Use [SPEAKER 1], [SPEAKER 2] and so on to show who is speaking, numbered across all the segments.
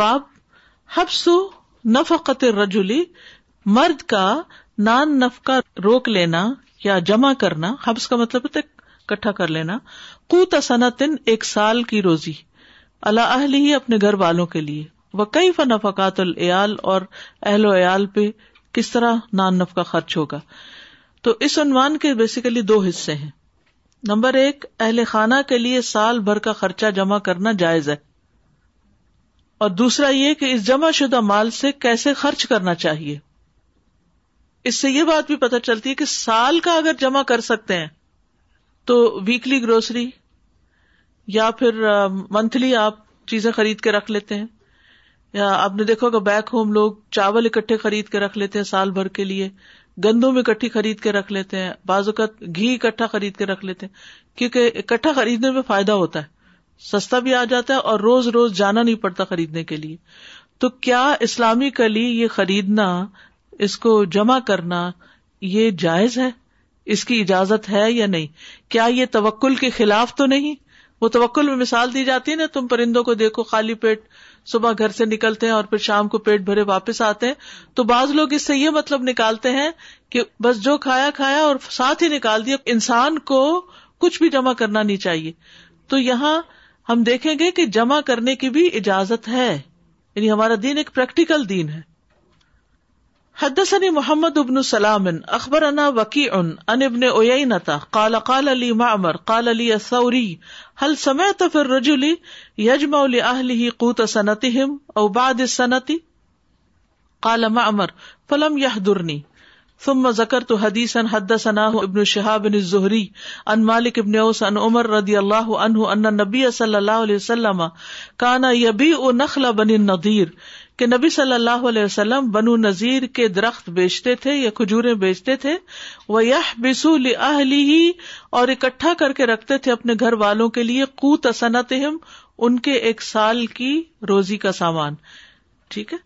[SPEAKER 1] باب حبس نفقت رجولی مرد کا نان نفکا روک لینا یا جمع کرنا حبس کا مطلب ہے کٹھا کر لینا کوتا سنا ایک سال کی روزی اللہ اہل ہی اپنے گھر والوں کے لیے وہ کئی فنفقات العیال اور اہل و عیال پہ کس طرح نان نفقہ خرچ ہوگا تو اس عنوان کے بیسیکلی دو حصے ہیں نمبر ایک اہل خانہ کے لیے سال بھر کا خرچہ جمع کرنا جائز ہے اور دوسرا یہ کہ اس جمع شدہ مال سے کیسے خرچ کرنا چاہیے اس سے یہ بات بھی پتہ چلتی ہے کہ سال کا اگر جمع کر سکتے ہیں تو ویکلی گروسری یا پھر منتھلی آپ چیزیں خرید کے رکھ لیتے ہیں یا آپ نے دیکھو کہ بیک ہوم لوگ چاول اکٹھے خرید کے رکھ لیتے ہیں سال بھر کے لیے گندم اکٹھی خرید کے رکھ لیتے ہیں بعض اوقات گھی اکٹھا خرید کے رکھ لیتے ہیں کیونکہ اکٹھا خریدنے میں فائدہ ہوتا ہے سستا بھی آ جاتا ہے اور روز روز جانا نہیں پڑتا خریدنے کے لیے تو کیا اسلامی کلی یہ خریدنا اس کو جمع کرنا یہ جائز ہے اس کی اجازت ہے یا نہیں کیا یہ توکل کے خلاف تو نہیں وہ توکل میں مثال دی جاتی ہے نا تم پرندوں کو دیکھو خالی پیٹ صبح گھر سے نکلتے ہیں اور پھر شام کو پیٹ بھرے واپس آتے ہیں تو بعض لوگ اس سے یہ مطلب نکالتے ہیں کہ بس جو کھایا کھایا اور ساتھ ہی نکال دیا انسان کو کچھ بھی جمع کرنا نہیں چاہیے تو یہاں ہم دیکھیں گے کہ جمع کرنے کی بھی اجازت ہے یعنی ہمارا دین ایک پریکٹیکل دین ہے حدثني محمد بن سلام اخبرنا وكيع عن ابن عيينة قال قال لي معمر قال لي الثوري هل سمعت في الرجل يجمع لأهله قوت سنتهم أو بعد السنة قال معمر فلم يحضرني فم ذکر تو حدیث ان حد ثنا ابن شہاب ان ظہری مالک ابن اوس ان عمر ردی نبی صلی اللہ علیہ وسلم کانا یبی او نخلا کہ نبی صلی اللہ علیہ وسلم نذیر کے درخت بیچتے تھے یا کھجورے بیچتے تھے وہ یہ لہلی اہلی اور اکٹھا کر کے رکھتے تھے اپنے گھر والوں کے لیے کو تصنت ان کے ایک سال کی روزی کا سامان ٹھیک ہے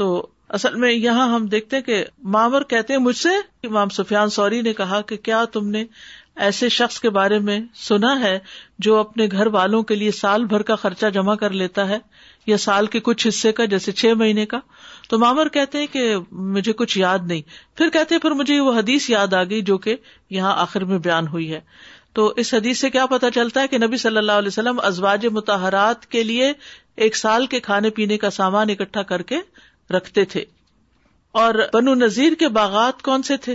[SPEAKER 1] تو اصل میں یہاں ہم دیکھتے کہ مامر کہتے ہیں مجھ سے امام سفیان سوری نے کہا کہ کیا تم نے ایسے شخص کے بارے میں سنا ہے جو اپنے گھر والوں کے لیے سال بھر کا خرچہ جمع کر لیتا ہے یا سال کے کچھ حصے کا جیسے چھ مہینے کا تو مامر کہتے ہیں کہ مجھے کچھ یاد نہیں پھر کہتے ہیں پھر مجھے وہ حدیث یاد آ گئی جو کہ یہاں آخر میں بیان ہوئی ہے تو اس حدیث سے کیا پتا چلتا ہے کہ نبی صلی اللہ علیہ وسلم ازواج متحرات کے لیے ایک سال کے کھانے پینے کا سامان اکٹھا کر کے رکھتے تھے اور بنو نذیر کے باغات کون سے تھے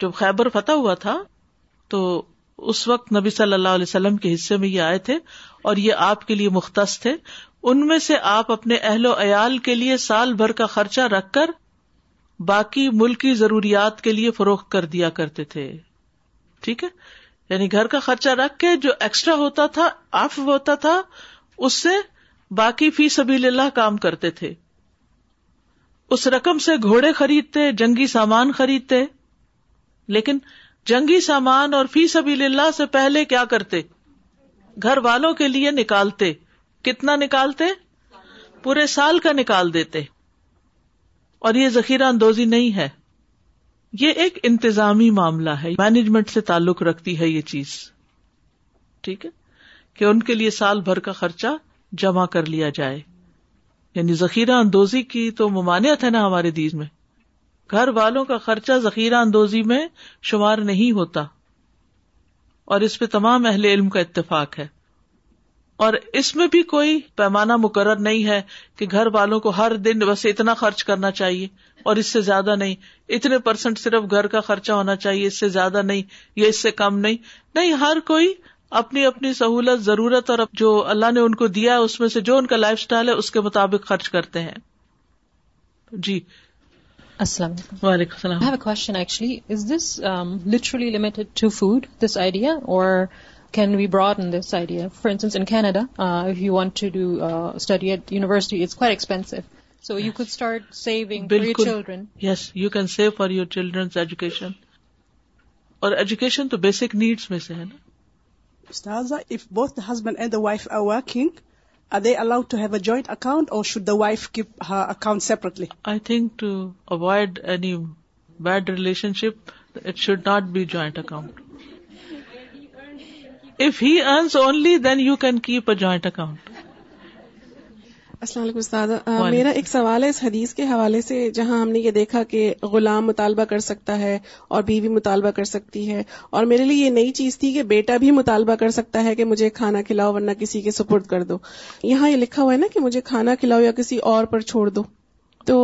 [SPEAKER 1] جب خیبر فتح ہوا تھا تو اس وقت نبی صلی اللہ علیہ وسلم کے حصے میں یہ آئے تھے اور یہ آپ کے لیے مختص تھے ان میں سے آپ اپنے اہل و عیال کے لیے سال بھر کا خرچہ رکھ کر باقی ملکی ضروریات کے لیے فروخت کر دیا کرتے تھے ٹھیک ہے یعنی گھر کا خرچہ رکھ کے جو ایکسٹرا ہوتا تھا آف ہوتا تھا اس سے باقی فی سبیل اللہ کام کرتے تھے اس رقم سے گھوڑے خریدتے جنگی سامان خریدتے لیکن جنگی سامان اور فی سبیل للہ سے پہلے کیا کرتے گھر والوں کے لیے نکالتے کتنا نکالتے پورے سال کا نکال دیتے اور یہ ذخیرہ اندوزی نہیں ہے یہ ایک انتظامی معاملہ ہے مینجمنٹ سے تعلق رکھتی ہے یہ چیز ٹھیک ہے کہ ان کے لیے سال بھر کا خرچہ جمع کر لیا جائے یعنی ذخیرہ اندوزی کی تو ممانعت ہے نا ہمارے میں گھر والوں کا خرچہ ذخیرہ اندوزی میں شمار نہیں ہوتا اور اس پہ تمام اہل علم کا اتفاق ہے اور اس میں بھی کوئی پیمانہ مقرر نہیں ہے کہ گھر والوں کو ہر دن بس اتنا خرچ کرنا چاہیے اور اس سے زیادہ نہیں اتنے پرسنٹ صرف گھر کا خرچہ ہونا چاہیے اس سے زیادہ نہیں یا اس سے کم نہیں نہیں ہر کوئی اپنی اپنی سہولت ضرورت اور جو اللہ نے ان کو دیا ہے اس میں سے جو ان کا لائف اسٹائل ہے اس کے مطابق خرچ کرتے ہیں جی
[SPEAKER 2] علیکم وعلیکم السلام this idea um, uh, uh,
[SPEAKER 1] اور ایجوکیشن تو بیسک نیڈس میں سے ہے نا
[SPEAKER 3] Ustaza, if both the husband and the wife are working, are they allowed to have a joint account, or should the wife keep her account separately?
[SPEAKER 1] I think to avoid any bad relationship, it should not be joint account. If he earns only, then you can keep a joint account.
[SPEAKER 4] السلام علیکم استاد میرا ایک سوال ہے اس حدیث کے حوالے سے جہاں ہم نے یہ دیکھا کہ غلام مطالبہ کر سکتا ہے اور بیوی مطالبہ کر سکتی ہے اور میرے لیے یہ نئی چیز تھی کہ بیٹا بھی مطالبہ کر سکتا ہے کہ مجھے کھانا کھلاؤ ورنہ کسی کے سپرد کر دو یہاں یہ لکھا ہوا ہے نا کہ مجھے کھانا کھلاؤ یا کسی اور پر چھوڑ دو تو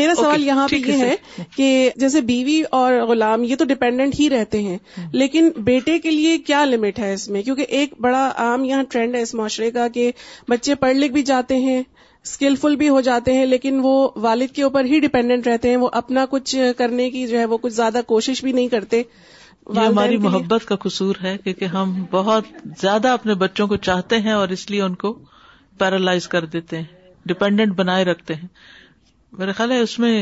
[SPEAKER 4] میرا سوال یہاں پہ یہ ہے کہ جیسے بیوی اور غلام یہ تو ڈپینڈنٹ ہی رہتے ہیں لیکن بیٹے کے لیے کیا لمٹ ہے اس میں کیونکہ ایک بڑا عام یہاں ٹرینڈ ہے اس معاشرے کا کہ بچے پڑھ لکھ بھی جاتے ہیں اسکلفل بھی ہو جاتے ہیں لیکن وہ والد کے اوپر ہی ڈیپینڈنٹ رہتے ہیں وہ اپنا کچھ کرنے کی جو ہے وہ کچھ زیادہ کوشش بھی نہیں کرتے
[SPEAKER 1] یہ ہماری محبت کا قصور ہے کیونکہ ہم بہت زیادہ اپنے بچوں کو چاہتے ہیں اور اس لیے ان کو پیرالائز کر دیتے ہیں ڈپینڈنٹ بنائے رکھتے ہیں میرا خیال ہے اس میں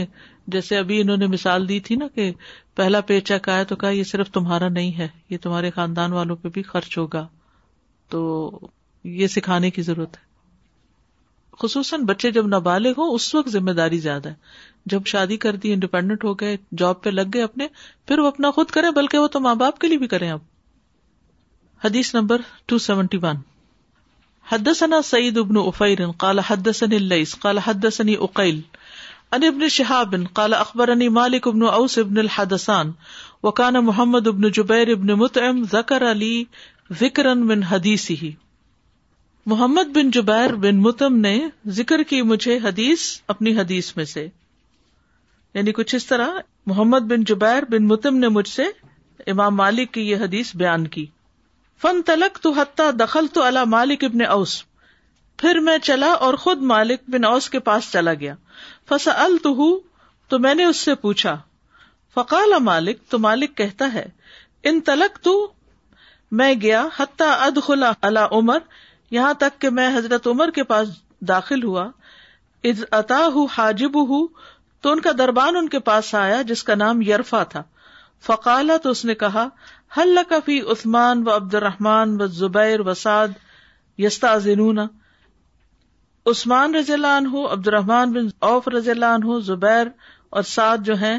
[SPEAKER 1] جیسے ابھی انہوں نے مثال دی تھی نا کہ پہلا پیچک آیا تو کہا یہ صرف تمہارا نہیں ہے یہ تمہارے خاندان والوں پہ بھی خرچ ہوگا تو یہ سکھانے کی ضرورت ہے خصوصاً بچے جب نابالغ ہو اس وقت ذمہ داری زیادہ ہے جب شادی کر دی انڈیپینڈنٹ ہو گئے جاب پہ لگ گئے اپنے پھر وہ اپنا خود بلکہ وہ تو ماں باپ کے لیے بھی کرے حدثنا سعید ابن افیر کالا حدثني الس کالا حدثني اقیل ان ابن شہابن کالا اخبر علی مالک ابن اوس ابن الحدسان وكان محمد ابن جبیر ابن متعم ذکر علی ذکر حدیث ہی محمد بن جبیر بن متم نے ذکر کی مجھے حدیث اپنی حدیث میں سے یعنی کچھ اس طرح محمد بن جبیر بن متم نے مجھ سے امام مالک کی یہ حدیث بیان کی فن تلک تو ہت دخل تو اللہ مالک ابن اوس پھر میں چلا اور خود مالک بن اوس کے پاس چلا گیا فسا ال تو ہوں تو میں نے اس سے پوچھا فقال مالک تو مالک کہتا ہے ان تلک تو میں گیا حتہ اد خلا اللہ عمر یہاں تک کہ میں حضرت عمر کے پاس داخل ہوا از اتا ہوں حاجب ہوں تو ان کا دربان ان کے پاس آیا جس کا نام یرفا تھا فقالا تو اس نے کہا حل کفی عثمان و عبد الرحمان و زبیر و سعد یستا عثمان رضی اللہ عنہ عبد الرحمان بن اوف رضی اللہ عنہ زبیر اور سعد جو ہیں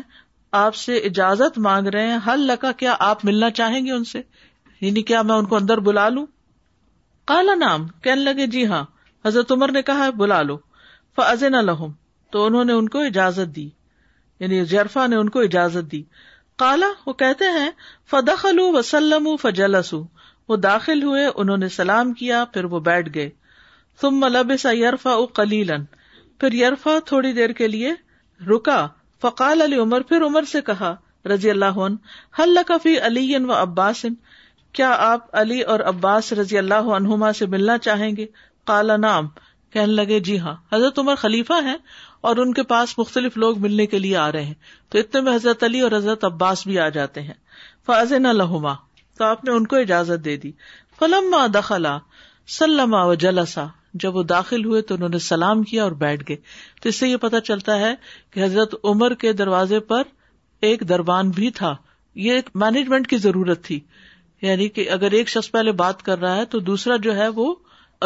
[SPEAKER 1] آپ سے اجازت مانگ رہے ہیں حل لکا کیا آپ ملنا چاہیں گے ان سے یعنی کیا میں ان کو اندر بلا لوں کالا نام کہنے لگے جی ہاں حضرت عمر نے کہا بلا لو فضن لہوم تو انہوں نے ان کو اجازت دی یعنی جرفا نے ان کو اجازت دی کالا وہ کہتے ہیں فدخل و سلم وہ داخل ہوئے انہوں نے سلام کیا پھر وہ بیٹھ گئے تم ملب سیرفا قلیلن پھر یرفا تھوڑی دیر کے لیے رکا فقال علی عمر پھر عمر سے کہا رضی اللہ حل کفی علی و عباسن کیا آپ علی اور عباس رضی اللہ عنہما سے ملنا چاہیں گے کالا نام کہنے لگے جی ہاں حضرت عمر خلیفہ ہیں اور ان کے پاس مختلف لوگ ملنے کے لیے آ رہے ہیں تو اتنے میں حضرت علی اور حضرت عباس بھی آ جاتے ہیں لہما تو آپ نے ان کو اجازت دے دی فلم دخلا سلما و جلسا جب وہ داخل ہوئے تو انہوں نے سلام کیا اور بیٹھ گئے تو اس سے یہ پتا چلتا ہے کہ حضرت عمر کے دروازے پر ایک دربان بھی تھا یہ ایک مینجمنٹ کی ضرورت تھی یعنی کہ اگر ایک شخص پہلے بات کر رہا ہے تو دوسرا جو ہے وہ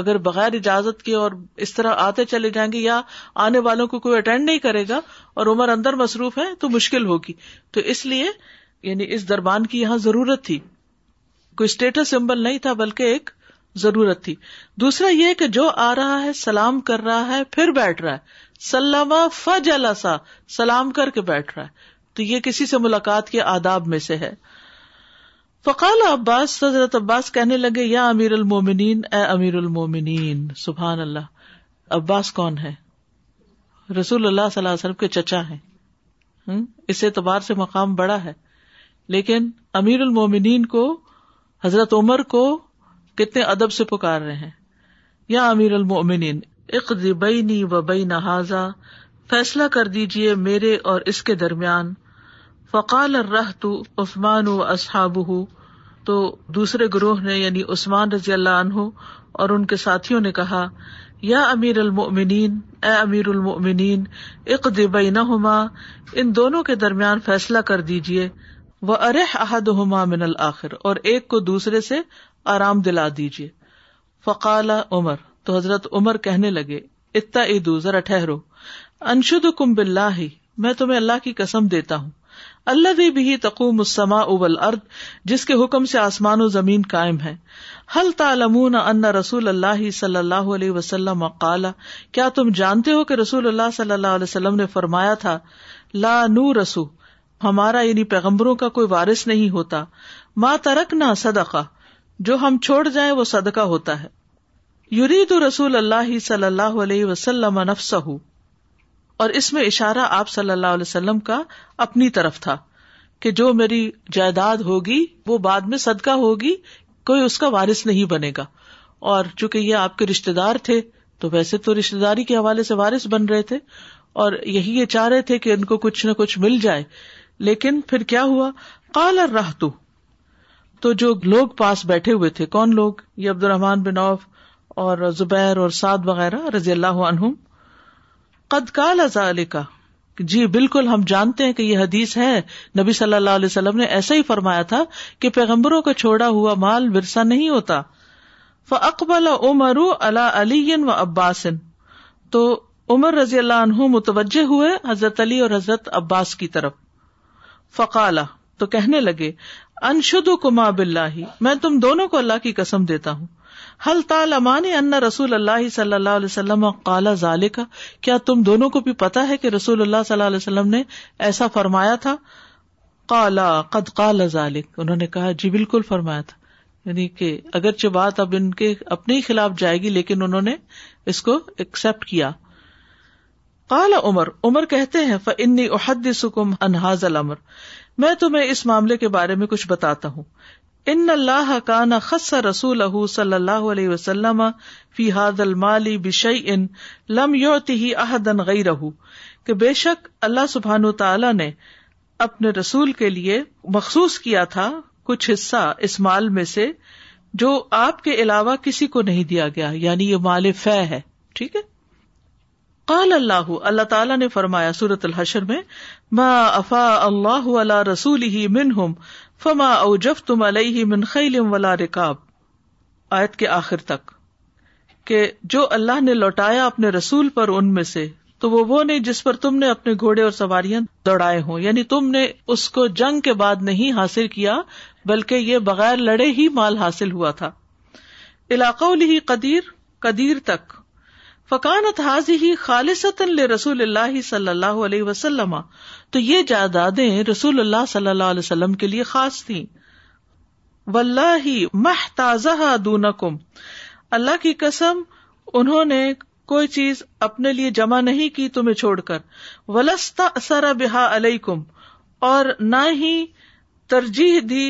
[SPEAKER 1] اگر بغیر اجازت کے اور اس طرح آتے چلے جائیں گے یا آنے والوں کو کوئی اٹینڈ نہیں کرے گا اور عمر اندر مصروف ہے تو مشکل ہوگی تو اس لیے یعنی اس دربان کی یہاں ضرورت تھی کوئی اسٹیٹس سمبل نہیں تھا بلکہ ایک ضرورت تھی دوسرا یہ کہ جو آ رہا ہے سلام کر رہا ہے پھر بیٹھ رہا ہے سلامہ فج سلام کر کے بیٹھ رہا ہے تو یہ کسی سے ملاقات کے آداب میں سے ہے فقال عباس حضرت عباس کہنے لگے یا امیر المومنین اے امیر المومنین سبحان اللہ عباس کون ہے رسول اللہ صلی اللہ علیہ وسلم کے چچا ہیں اس اعتبار سے مقام بڑا ہے لیکن امیر المومنین کو حضرت عمر کو کتنے ادب سے پکار رہے ہیں یا امیر المومنین اقضی بینی و بین حاضا فیصلہ کر دیجئے میرے اور اس کے درمیان فقال الرح تو عثمان و اصحاب ہُو تو دوسرے گروہ نے یعنی عثمان رضی اللہ عنہ اور ان کے ساتھیوں نے کہا یا امیر المنین اے امیر المنین اق دبئی ان دونوں کے درمیان فیصلہ کر دیجیے وہ ارح احد ہوما من الآخر اور ایک کو دوسرے سے آرام دلا دیجیے فقال عمر تو حضرت عمر کہنے لگے اتنا اے ذرا ٹھہرو انشد کم بلّہ میں تمہیں اللہ کی قسم دیتا ہوں اللہ بھی تقوم ابل ارد جس کے حکم سے آسمان و زمین قائم ہے حل تالم ان رسول اللہ صلی اللہ علیہ وسلم کیا تم جانتے ہو کہ رسول اللہ صلی اللہ علیہ وسلم نے فرمایا تھا لا نو رسو ہمارا یعنی پیغمبروں کا کوئی وارث نہیں ہوتا ماں ترک نہ صدقہ جو ہم چھوڑ جائیں وہ صدقہ ہوتا ہے یرید رسول اللہ صلی اللہ علیہ وسلم اور اس میں اشارہ آپ صلی اللہ علیہ وسلم کا اپنی طرف تھا کہ جو میری جائیداد ہوگی وہ بعد میں صدقہ ہوگی کوئی اس کا وارث نہیں بنے گا اور چونکہ یہ آپ کے رشتے دار تھے تو ویسے تو رشتے داری کے حوالے سے وارث بن رہے تھے اور یہی یہ چاہ رہے تھے کہ ان کو کچھ نہ کچھ مل جائے لیکن پھر کیا ہوا کال اور راہ تو جو لوگ پاس بیٹھے ہوئے تھے کون لوگ یہ عبد الرحمان بن اوف اور زبیر اور سعد وغیرہ رضی اللہ عنہم قد قدک علی کا جی بالکل ہم جانتے ہیں کہ یہ حدیث ہے نبی صلی اللہ علیہ وسلم نے ایسا ہی فرمایا تھا کہ پیغمبروں کا چھوڑا ہوا مال ورثہ نہیں ہوتا فقبل عمر اللہ علی و عباسن تو عمر رضی اللہ عنہ متوجہ ہوئے حضرت علی اور حضرت عباس کی طرف فقالا تو کہنے لگے انشد کما بلّہ میں تم دونوں کو اللہ کی قسم دیتا ہوں حل ان رسول اللہ صلی اللہ علیہ اور کالا کا کیا تم دونوں کو بھی پتا ہے کہ رسول اللہ صلی اللہ علیہ وسلم نے ایسا فرمایا تھا کالا کالا قد انہوں نے کہا جی بالکل فرمایا تھا یعنی کہ اگرچہ بات اب ان کے اپنے ہی خلاف جائے گی لیکن انہوں نے اس کو ایکسپٹ کیا کالا عمر عمر کہتے ہیں سکم انحاظ میں تمہیں اس معاملے کے بارے میں کچھ بتاتا ہوں ان اللہ قان خس رسول صلی اللہ علیہ وسلم فی حاد المالی ان لم یوتی ہی گئی رہ کہ بے شک اللہ سبحان تعالی نے اپنے رسول کے لیے مخصوص کیا تھا کچھ حصہ اس مال میں سے جو آپ کے علاوہ کسی کو نہیں دیا گیا یعنی یہ مال فہ ہے ٹھیک ہے قال اللہ اللہ تعالیٰ نے فرمایا سورت الحشر میں ما افا اللہ رسول ہی فما او جف تم علیہ ولا رکاب آیت کے آخر تک کہ جو اللہ نے لوٹایا اپنے رسول پر ان میں سے تو وہ وہ نہیں جس پر تم نے اپنے گھوڑے اور سواریاں دوڑائے ہوں یعنی تم نے اس کو جنگ کے بعد نہیں حاصل کیا بلکہ یہ بغیر لڑے ہی مال حاصل ہوا تھا علاقہ قدیر قدیر تک ہی خالص رسول اللہ صلی اللہ علیہ وسلم تو یہ جائیدادیں رسول اللہ صلی اللہ علیہ وسلم کے لیے خاص تھی ولہ کی قسم انہوں نے کوئی چیز اپنے لیے جمع نہیں کی تمہیں چھوڑ کر ولستا علیہ کم اور نہ ہی ترجیح دی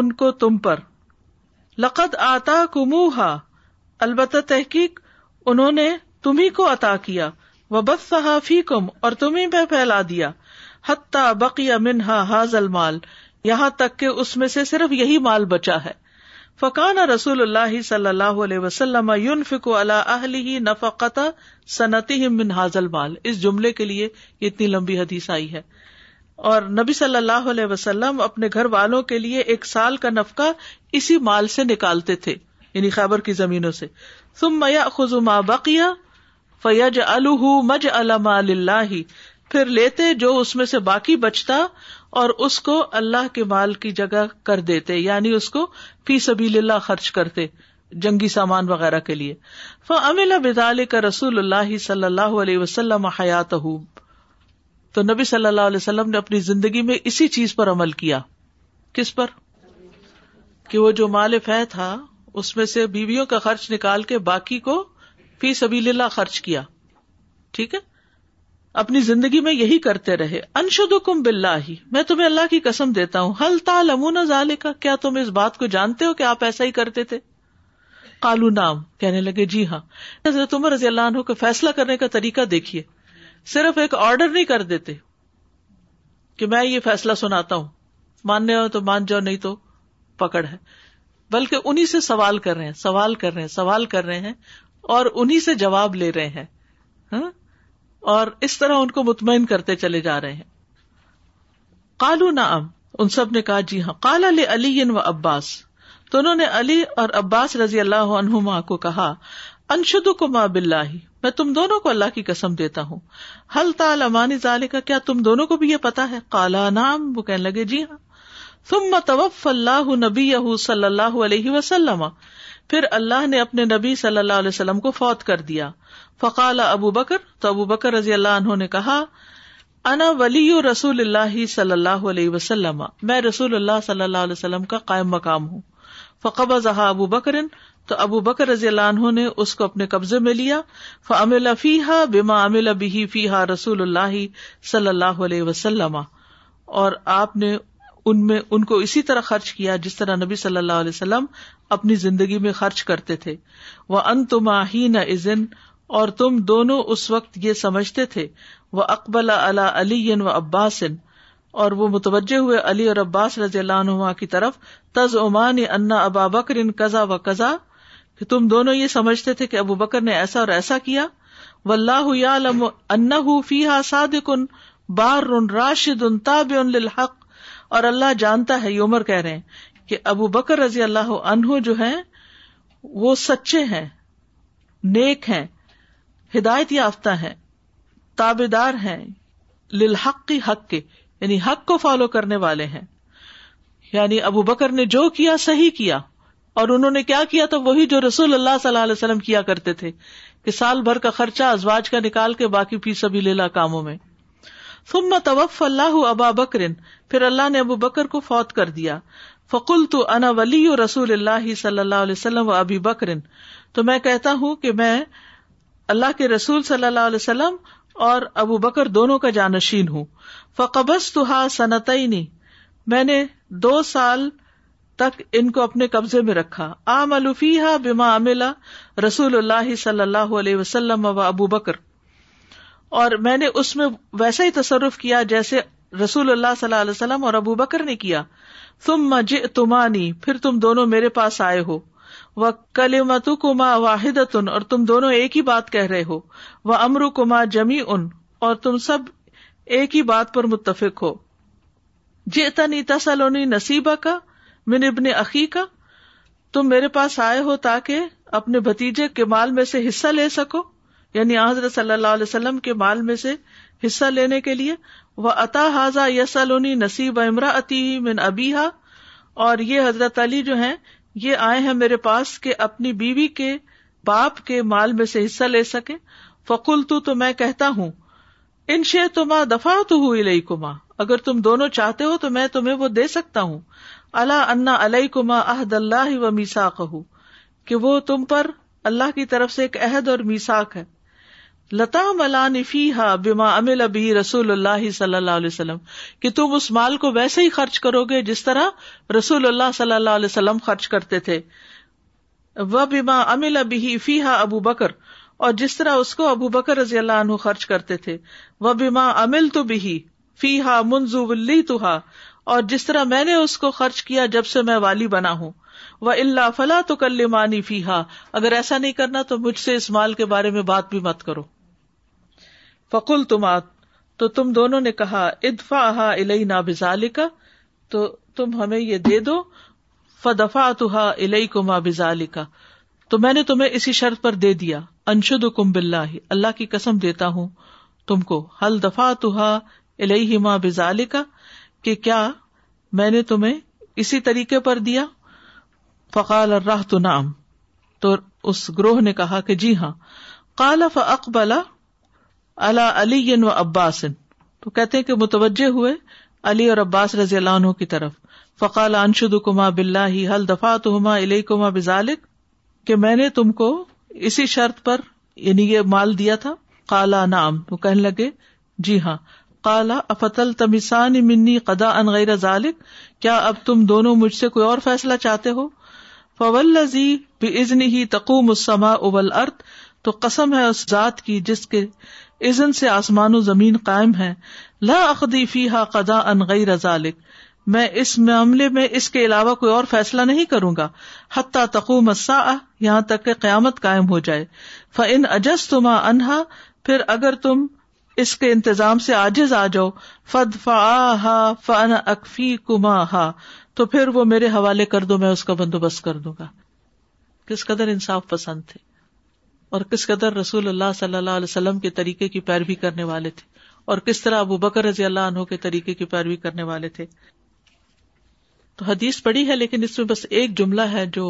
[SPEAKER 1] ان کو تم پر لقد آتا کم ہا البتہ تحقیق انہوں نے تمہیں کو عطا کیا بس صحافی کم اور تمہیں پہ پھیلا دیا منہا حاض المال یہاں تک کہ اس میں سے صرف یہی مال بچا ہے فقان رسول اللہ صلی اللہ علیہ وسلم فی الحلی نفا قطع صنعتی من حاضل مال اس جملے کے لیے اتنی لمبی حدیث آئی ہے اور نبی صلی اللہ علیہ وسلم اپنے گھر والوں کے لیے ایک سال کا نفقہ اسی مال سے نکالتے تھے یعنی خیبر کی زمینوں سے تم میا خزما بقیہ فیج مج الما اللہ پھر لیتے جو اس میں سے باقی بچتا اور اس کو اللہ کے مال کی جگہ کر دیتے یعنی اس کو فی سبھی للہ خرچ کرتے جنگی سامان وغیرہ کے لیے بدال کا رسول اللہ صلی اللہ علیہ وسلم حیات ہوں تو نبی صلی اللہ علیہ وسلم نے اپنی زندگی میں اسی چیز پر عمل کیا کس پر کہ وہ جو مال فہ تھا اس میں سے بیویوں کا خرچ نکال کے باقی کو فی سبھی للہ خرچ کیا ٹھیک ہے اپنی زندگی میں یہی کرتے رہے انشد کم بلّہ میں تمہیں اللہ کی قسم دیتا ہوں ہل تا لمون ظالے کا کیا تم اس بات کو جانتے ہو کہ آپ ایسا ہی کرتے تھے کالو نام کہنے لگے جی ہاں حضرت عمر رضی اللہ کو فیصلہ کرنے کا طریقہ دیکھیے صرف ایک آرڈر نہیں کر دیتے کہ میں یہ فیصلہ سناتا ہوں ماننے ہو تو مان جاؤ نہیں تو پکڑ ہے بلکہ انہیں سے سوال کر رہے ہیں سوال کر رہے ہیں سوال کر رہے ہیں اور انہیں سے جواب لے رہے ہیں ہاں اور اس طرح ان کو مطمئن کرتے چلے جا رہے ہیں کالو نعم ان سب نے کہا جی ہاں کال علی و عباس تو انہوں نے علی اور عباس رضی اللہ عنہ کو کہا انشد کو ماں بلّہ میں تم دونوں کو اللہ کی قسم دیتا ہوں ہل امانی ضالح کا کیا تم دونوں کو بھی یہ پتا ہے کالا نام وہ کہنے لگے جی ہاں تم متوف اللہ نبی صلی اللہ علیہ وسلم پھر اللہ نے اپنے نبی صلی اللہ علیہ وسلم کو فوت کر دیا فقال ابو بکر تو ابو بکر رضی اللہ عنہ نے کہا انا ولی رسول اللہ صلی اللہ علیہ وسلم میں رسول اللہ صلی اللہ علیہ وسلم کا قائم مقام ہوں فقب زہا ابو بکر تو ابو بکر رضی اللہ عنہ نے اس کو اپنے قبضے میں لیا فعمل فیحا بما عمل بھی فیحا رسول اللہ صلی اللہ علیہ وسلم اور آپ نے ان میں ان کو اسی طرح خرچ کیا جس طرح نبی صلی اللہ علیہ وسلم اپنی زندگی میں خرچ کرتے تھے وہ ان تما ہی اور تم دونوں اس وقت یہ سمجھتے تھے وہ اقبال اللہ علی و عباس اور وہ متوجہ ہوئے علی اور عباس رضی اللہ عنہ کی طرف تز عمان انا ابا بکر ان قزا و کہ تم دونوں یہ سمجھتے تھے کہ ابو بکر نے ایسا اور ایسا کیا و اللہ ان فیحا صاد کن للحق اور اللہ جانتا ہے یومر کہہ رہے کہ ابو بکر رضی اللہ عنہ جو ہے وہ سچے ہیں نیک ہیں ہدایت یافتہ ہیں تابے دار ہیں کی حق کے یعنی حق کو فالو کرنے والے ہیں یعنی ابو بکر نے جو کیا صحیح کیا اور انہوں نے کیا کیا تو وہی جو رسول اللہ صلی اللہ علیہ وسلم کیا کرتے تھے کہ سال بھر کا خرچہ ازواج کا نکال کے باقی سبھی لیلا کاموں میں توف اللہ ابا بکرن پھر اللہ نے ابو بکر کو فوت کر دیا فکل تو انا ولی و رسول اللہ صلی اللہ علیہ وسلم و ابی بکرن تو میں کہتا ہوں کہ میں اللہ کے رسول صلی اللہ علیہ وسلم اور ابو بکر دونوں کا جانشین ہوں فقبس تو ہا سنتعینی میں نے دو سال تک ان کو اپنے قبضے میں رکھا آ ملوفی ہا بما عملہ رسول اللہ صلی اللہ علیہ وسلم و ابو بکر اور میں نے اس میں ویسا ہی تصرف کیا جیسے رسول اللہ صلی اللہ علیہ وسلم اور ابو بکر نے کیا تم ما تمانی پھر تم دونوں میرے پاس آئے ہو وہ کلیمت کما واحد اور تم دونوں ایک ہی بات کہہ رہے ہو وہ امر کما جمی ان اور تم سب ایک ہی بات پر متفق ہو جی تسلونی نصیبہ کا من ابن عقی کا تم میرے پاس آئے ہو تاکہ اپنے بھتیجے کے مال میں سے حصہ لے سکو یعنی حضرت صلی اللہ علیہ وسلم کے مال میں سے حصہ لینے کے لیے وہ اطا حاضا یسلونی امرا اتی من ابی اور یہ حضرت علی جو ہے یہ آئے ہیں میرے پاس کہ اپنی بیوی کے باپ کے مال میں سے حصہ لے سکے فقول تو میں کہتا ہوں ان شے تما دفاع تو ہوئی لئی کما اگر تم دونوں چاہتے ہو تو میں تمہیں وہ دے سکتا ہوں اللہ انا علیہ کما عہد اللہ و میساک ہوں کہ وہ تم پر اللہ کی طرف سے ایک عہد اور میساک ہے لتا ملان امل ابھی رسول اللہ صلی اللہ علیہ وسلم کہ تم اس مال کو ویسے ہی خرچ کرو گے جس طرح رسول اللہ صلی اللہ علیہ وسلم خرچ کرتے تھے وہ امل فی ہا ابو بکر اور جس طرح اس کو ابو بکر رضی اللہ عنہ خرچ کرتے تھے وہ بیما امل تو بھی فی ہا ولی تو ہا اور جس طرح میں نے اس کو خرچ کیا جب سے میں والی بنا ہوں وہ اللہ فلاں تو کلانی فی ہا اگر ایسا نہیں کرنا تو مجھ سے اس مال کے بارے میں بات بھی مت کرو فقول تمات تو تم دونوں نے کہا اتفا نا بزال کا تو تم ہمیں یہ دے دو ف دفاع الئی کما بزال کا تو میں نے تمہیں اسی شرط پر دے دیا انشد کم بلّہ اللہ کی کسم دیتا ہوں تم کو ہل دفا تو کا کہ کیا میں نے تمہیں اسی طریقے پر دیا فقال راہ نام تو اس گروہ نے کہا کہ جی ہاں کالا فکبلا اللہ علی و عباس تو کہتے کہ متوجہ ہوئے علی اور عباس رضی اللہ عنہ کی طرف فقال انشد کما فقالی حل دفاع کما بزالک کہ میں نے تم کو اسی شرط پر یعنی یہ مال دیا تھا کالا نام وہ کہنے لگے جی ہاں کالا افتل تمسان منی قدا ان غیر ذالک کیا اب تم دونوں مجھ سے کوئی اور فیصلہ چاہتے ہو فول بزن ہی مسما ابل ارتھ تو قسم ہے اس ذات کی جس کے اذن سے آسمان و زمین قائم ہے لا فی ہا قدا ان غیر رضا میں اس معاملے میں اس کے علاوہ کوئی اور فیصلہ نہیں کروں گا حتہ مسا یہاں تک کہ قیامت قائم ہو جائے ف ان اجز تما انہا پھر اگر تم اس کے انتظام سے آجز آ جاؤ فد فا ہا فن اکفی کما ہا تو پھر وہ میرے حوالے کر دو میں اس کا بندوبست کر دوں گا کس قدر انصاف پسند تھے اور کس قدر رسول اللہ صلی اللہ علیہ وسلم کے طریقے کی پیروی کرنے والے تھے اور کس طرح ابو بکر رضی اللہ عنہ کے طریقے کی پیروی کرنے والے تھے تو حدیث پڑی ہے لیکن اس میں بس ایک جملہ ہے جو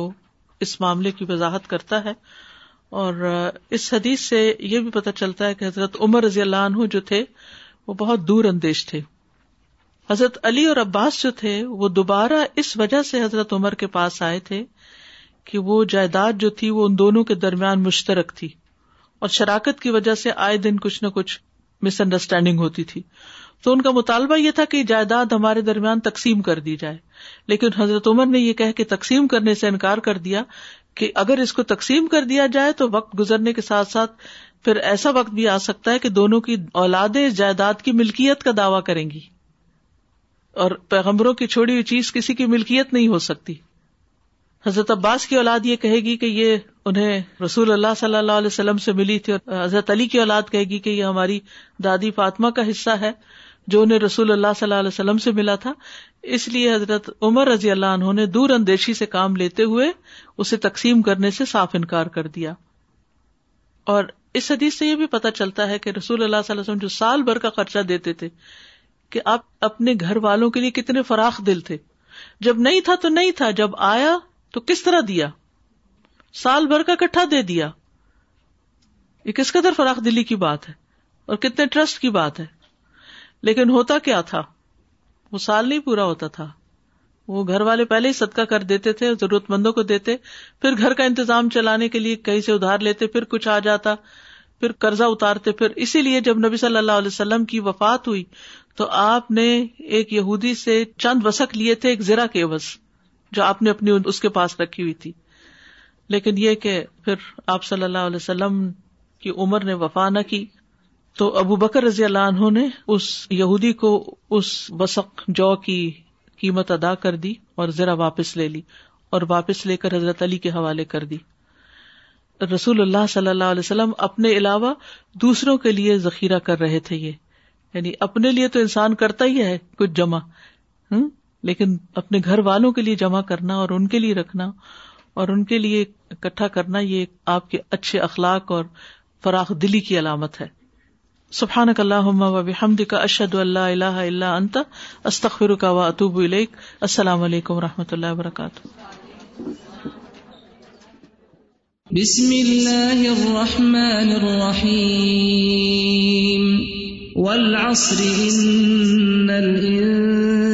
[SPEAKER 1] اس معاملے کی وضاحت کرتا ہے اور اس حدیث سے یہ بھی پتہ چلتا ہے کہ حضرت عمر رضی اللہ عنہ جو تھے وہ بہت دور اندیش تھے حضرت علی اور عباس جو تھے وہ دوبارہ اس وجہ سے حضرت عمر کے پاس آئے تھے کہ وہ جائیداد جو تھی وہ ان دونوں کے درمیان مشترک تھی اور شراکت کی وجہ سے آئے دن کچھ نہ کچھ مس انڈرسٹینڈنگ ہوتی تھی تو ان کا مطالبہ یہ تھا کہ جائیداد ہمارے درمیان تقسیم کر دی جائے لیکن حضرت عمر نے یہ کہ تقسیم کرنے سے انکار کر دیا کہ اگر اس کو تقسیم کر دیا جائے تو وقت گزرنے کے ساتھ ساتھ پھر ایسا وقت بھی آ سکتا ہے کہ دونوں کی اولادیں اس جائیداد کی ملکیت کا دعوی کریں گی اور پیغمبروں کی چھوڑی ہوئی چیز کسی کی ملکیت نہیں ہو سکتی حضرت عباس کی اولاد یہ کہے گی کہ یہ انہیں رسول اللہ صلی اللہ علیہ وسلم سے ملی تھی اور حضرت علی کی اولاد کہے گی کہ یہ ہماری دادی فاطمہ کا حصہ ہے جو انہیں رسول اللہ صلی اللہ علیہ وسلم سے ملا تھا اس لیے حضرت عمر رضی اللہ عنہ نے دور اندیشی سے کام لیتے ہوئے اسے تقسیم کرنے سے صاف انکار کر دیا اور اس حدیث سے یہ بھی پتہ چلتا ہے کہ رسول اللہ صلی اللہ علیہ وسلم جو سال بھر کا خرچہ دیتے تھے کہ آپ اپنے گھر والوں کے لیے کتنے فراخ دل تھے جب نہیں تھا تو نہیں تھا جب آیا تو کس طرح دیا سال بھر کا کٹھا دے دیا یہ کس قدر فراخ دلی کی بات ہے اور کتنے ٹرسٹ کی بات ہے لیکن ہوتا کیا تھا وہ سال نہیں پورا ہوتا تھا وہ گھر والے پہلے ہی صدقہ کر دیتے تھے ضرورت مندوں کو دیتے پھر گھر کا انتظام چلانے کے لیے کہیں سے ادھار لیتے پھر کچھ آ جاتا پھر قرضہ اتارتے پھر اسی لیے جب نبی صلی اللہ علیہ وسلم کی وفات ہوئی تو آپ نے ایک یہودی سے چند وسک لیے تھے ایک زرا کے بس جو آپ نے اپنی اس کے پاس رکھی ہوئی تھی لیکن یہ کہ پھر آپ صلی اللہ علیہ وسلم کی عمر نے وفا نہ کی تو ابو بکر رضی اللہ عنہ نے اس یہودی کو اس بسق جو کی قیمت ادا کر دی اور ذرا واپس لے لی اور واپس لے کر حضرت علی کے حوالے کر دی رسول اللہ صلی اللہ علیہ وسلم اپنے علاوہ دوسروں کے لیے ذخیرہ کر رہے تھے یہ یعنی اپنے لیے تو انسان کرتا ہی ہے کچھ جمع لیکن اپنے گھر والوں کے لیے جمع کرنا اور ان کے لیے رکھنا اور ان کے لیے اکٹھا کرنا یہ آپ کے اچھے اخلاق اور فراخ دلی کی علامت ہے سبحان کا اللہ کا اشد اللہ اللہ اللہ انت استخر کا وطوب علیہ السلام علیکم و رحمۃ اللہ وبرکاتہ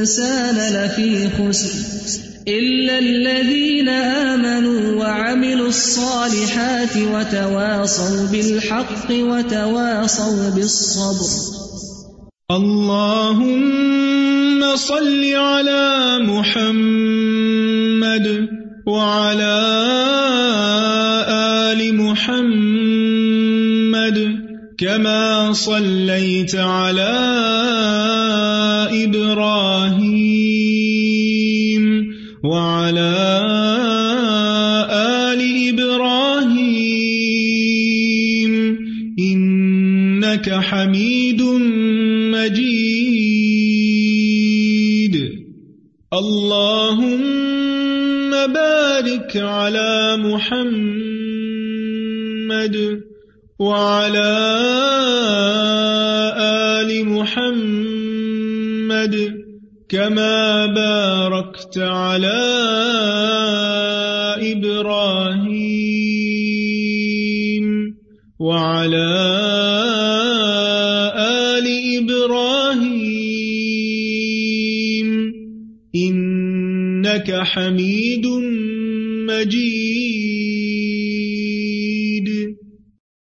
[SPEAKER 1] الْإِنسَانَ لَفِي خُسْرٍ إِلَّا الَّذِينَ آمَنُوا وَعَمِلُوا الصَّالِحَاتِ وَتَوَاصَوْا بِالْحَقِّ وَتَوَاصَوْا بِالصَّبْرِ اللهم صل على محمد وعلى آل محمد كما صليت على إبراهيم انك حميد مجيد اللهم بارك على محمد وعلى آل محمد كما باركت على محمد مجيد